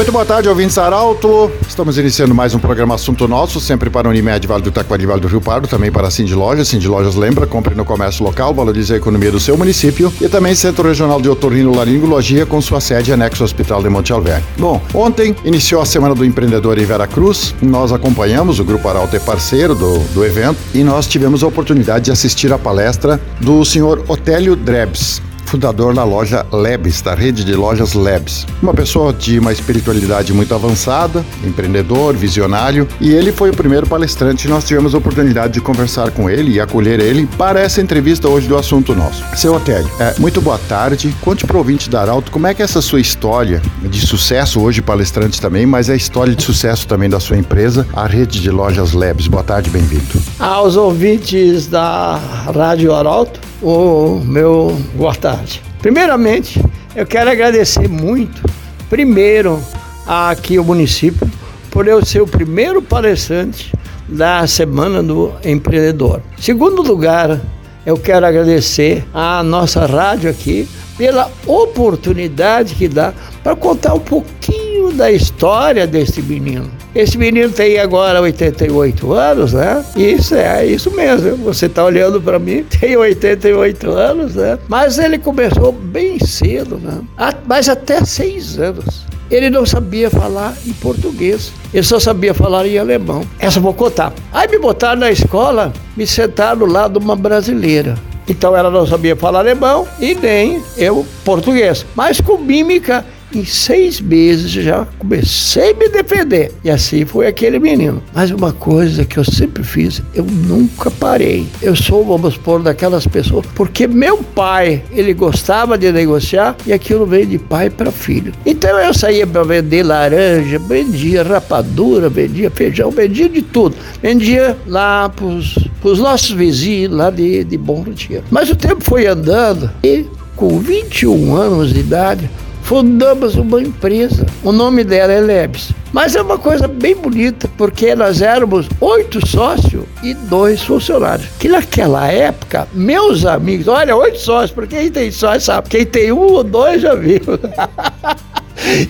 Muito boa tarde, ouvintes Arauto. Estamos iniciando mais um programa Assunto Nosso, sempre para Unimed, Vale do Taquari, Vale do Rio Pardo, também para a Cindy Lojas. Cindy Lojas lembra, compre no comércio local, valorize a economia do seu município e também Centro Regional de Otorrino Laringologia com sua sede anexo ao Hospital de Monte Alverne. Bom, ontem iniciou a Semana do Empreendedor em Veracruz. Nós acompanhamos, o Grupo Arauto é parceiro do, do evento e nós tivemos a oportunidade de assistir a palestra do senhor Otélio Drebs fundador da loja Lebs, da rede de lojas Lebs. Uma pessoa de uma espiritualidade muito avançada, empreendedor, visionário, e ele foi o primeiro palestrante nós tivemos a oportunidade de conversar com ele e acolher ele para essa entrevista hoje do assunto nosso. Seu Otélio, é, muito boa tarde. Conte para o ouvinte da Arauto como é que é essa sua história de sucesso, hoje palestrante também, mas é a história de sucesso também da sua empresa, a rede de lojas Lebs. Boa tarde, bem-vindo. Aos ouvintes da Rádio Arauto, o meu boa tarde. Primeiramente, eu quero agradecer muito, primeiro, aqui o município, por eu ser o primeiro palestrante da Semana do Empreendedor. Segundo lugar, eu quero agradecer à nossa rádio aqui pela oportunidade que dá para contar um pouquinho da história desse menino. Esse menino tem agora 88 anos, né? Isso é, é isso mesmo. Você está olhando para mim, tem 88 anos, né? Mas ele começou bem cedo, né? Mas até seis anos. Ele não sabia falar em português, ele só sabia falar em alemão. Essa eu vou contar. Aí me botaram na escola, me sentaram lado de uma brasileira. Então ela não sabia falar alemão e nem eu português. Mas com mímica em seis meses já comecei a me defender. E assim foi aquele menino. Mas uma coisa que eu sempre fiz, eu nunca parei. Eu sou, vamos supor, daquelas pessoas, porque meu pai, ele gostava de negociar e aquilo veio de pai para filho. Então eu saía para vender laranja, vendia rapadura, vendia feijão, vendia de tudo. Vendia lá para os nossos vizinhos lá de, de Bom Retiro. Mas o tempo foi andando e com 21 anos de idade, fundamos uma empresa. O nome dela é Lebs. Mas é uma coisa bem bonita, porque nós éramos oito sócios e dois funcionários. Que naquela época, meus amigos, olha, oito sócios, porque quem tem sócio sabe, quem tem um ou dois já viu.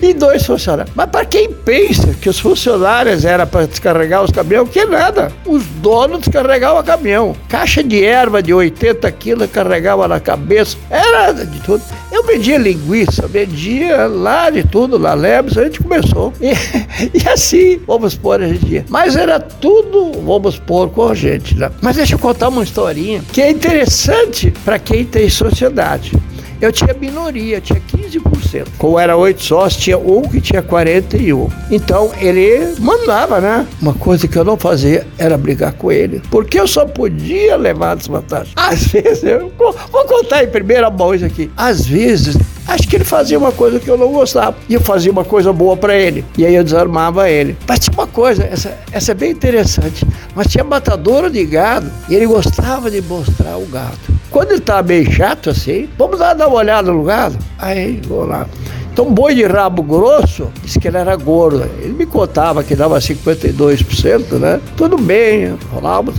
e dois funcionários. Mas para quem pensa que os funcionários era para descarregar os caminhões, que nada. Os donos descarregavam o caminhão. Caixa de erva de 80 quilos carregava na cabeça. Era de tudo. Eu vendia linguiça, vendia lá de tudo, lá Lebes, a gente começou. E, e assim, vamos pôr a gente. Mas era tudo, vamos pôr com gente. Né? Mas deixa eu contar uma historinha que é interessante para quem tem sociedade. Eu tinha minoria, tinha 15%. Como era oito sócios, tinha um que tinha 41. Então ele mandava, né? Uma coisa que eu não fazia era brigar com ele. Porque eu só podia levar desvantagem. Às vezes, eu vou contar em primeira mão isso aqui. Às vezes, acho que ele fazia uma coisa que eu não gostava. E eu fazia uma coisa boa para ele. E aí eu desarmava ele. Mas tinha uma coisa, essa, essa é bem interessante. Mas tinha matadora de gado e ele gostava de mostrar o gado. Quando ele estava meio chato assim, vamos lá dar uma olhada no gado? Aí, vou lá. Então, boi de rabo grosso, disse que ele era gordo. Ele me contava que dava 52%, né? Tudo bem, rolava.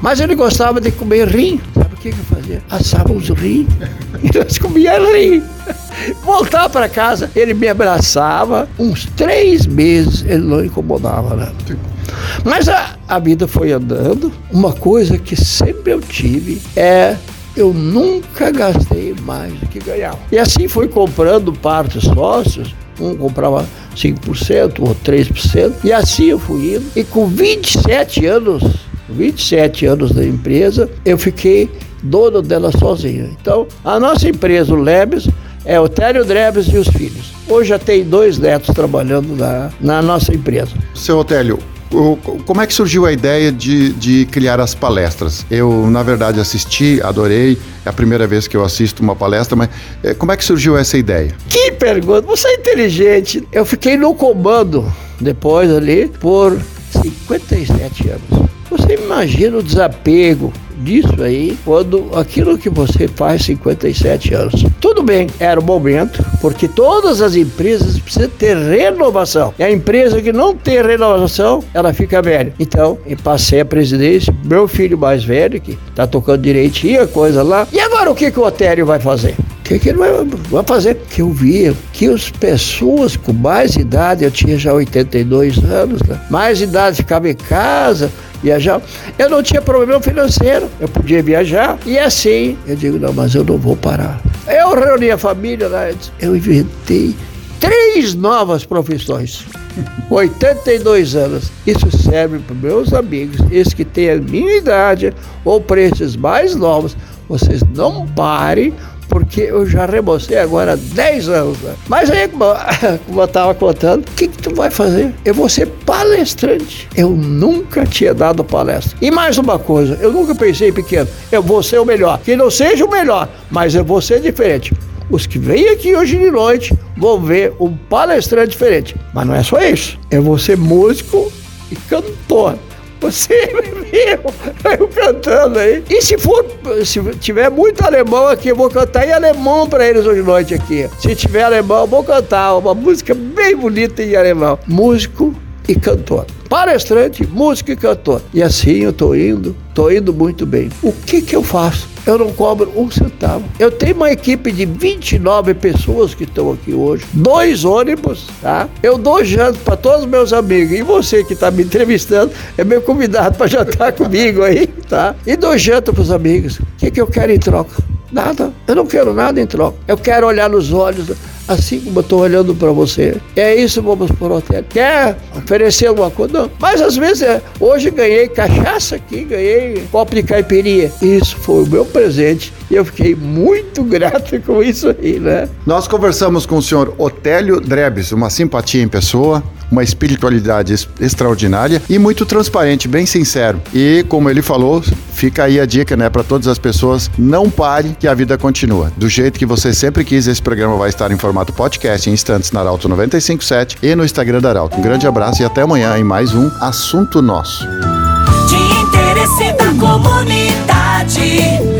Mas ele gostava de comer rim. Sabe o que, que eu fazia? Assava os rim. E nós comíamos rim. Voltar para casa, ele me abraçava. Uns três meses ele não incomodava, né? Mas a, a vida foi andando. Uma coisa que sempre eu tive é eu nunca gastei mais do que ganhava. E assim fui comprando partes sócios, um comprava 5% ou 3%, e assim eu fui indo. E com 27 anos, 27 anos da empresa, eu fiquei dono dela sozinho. Então, a nossa empresa, o Lebes, é o Télio Drebes e os filhos. Hoje já tem dois netos trabalhando na, na nossa empresa. Seu Otélio, como é que surgiu a ideia de, de criar as palestras? Eu, na verdade, assisti, adorei. É a primeira vez que eu assisto uma palestra, mas eh, como é que surgiu essa ideia? Que pergunta! Você é inteligente. Eu fiquei no comando depois ali por 57 anos. Você imagina o desapego disso aí quando aquilo que você faz 57 anos. Tudo bem, era o momento, porque todas as empresas precisam ter renovação. E a empresa que não tem renovação, ela fica velha. Então, eu passei a presidência, meu filho mais velho, que tá tocando direitinho a coisa lá. E agora o que, que o Otério vai fazer? O que, que ele vai, fazer? Que eu via que as pessoas com mais idade, eu tinha já 82 anos, né? mais idade ficava em casa, viajar. Eu não tinha problema financeiro, eu podia viajar. E assim, eu digo, não, mas eu não vou parar. Eu reuni a família lá, eu inventei três novas profissões. 82 anos. Isso serve para meus amigos, esses que têm a minha idade ou para esses mais novos. Vocês não parem porque eu já remocei agora 10 anos. Né? Mas aí, como, eu estava contando, o que, vai fazer? Eu vou ser palestrante. Eu nunca tinha dado palestra. E mais uma coisa, eu nunca pensei pequeno, eu vou ser o melhor. Que não seja o melhor, mas eu vou ser diferente. Os que vêm aqui hoje de noite vão ver um palestrante diferente. Mas não é só isso. Eu vou ser músico e cantor. Você viu eu cantando aí. E se for, se tiver muito alemão aqui, eu vou cantar em alemão para eles hoje noite aqui. Se tiver alemão, eu vou cantar uma música bem bonita em alemão. Músico e cantor. Palestrante, músico e cantor. E assim eu tô indo, tô indo muito bem. O que que eu faço? Eu não cobro um centavo. Eu tenho uma equipe de 29 pessoas que estão aqui hoje, dois ônibus, tá? Eu dou jantar para todos os meus amigos. E você que está me entrevistando é meu convidado para jantar comigo aí, tá? E dou janta para os amigos. O que, que eu quero em troca? Nada. Eu não quero nada em troca. Eu quero olhar nos olhos assim como eu estou olhando para você. É isso, vamos por hotel. Quer oferecer alguma coisa? Não. Mas às vezes, é, hoje ganhei cachaça aqui, ganhei copo de caipirinha. Isso foi o meu presente e eu fiquei muito grato com isso aí, né? Nós conversamos com o senhor Otélio Drebes, uma simpatia em pessoa, uma espiritualidade extraordinária e muito transparente, bem sincero. E como ele falou, fica aí a dica, né, para todas as pessoas, não pare que a vida continua. Do jeito que você sempre quis, esse programa vai estar em formato podcast em instantes na Arauto 957 e no Instagram da Arauto. Um grande abraço e até amanhã em mais um Assunto Nosso. De interesse da comunidade,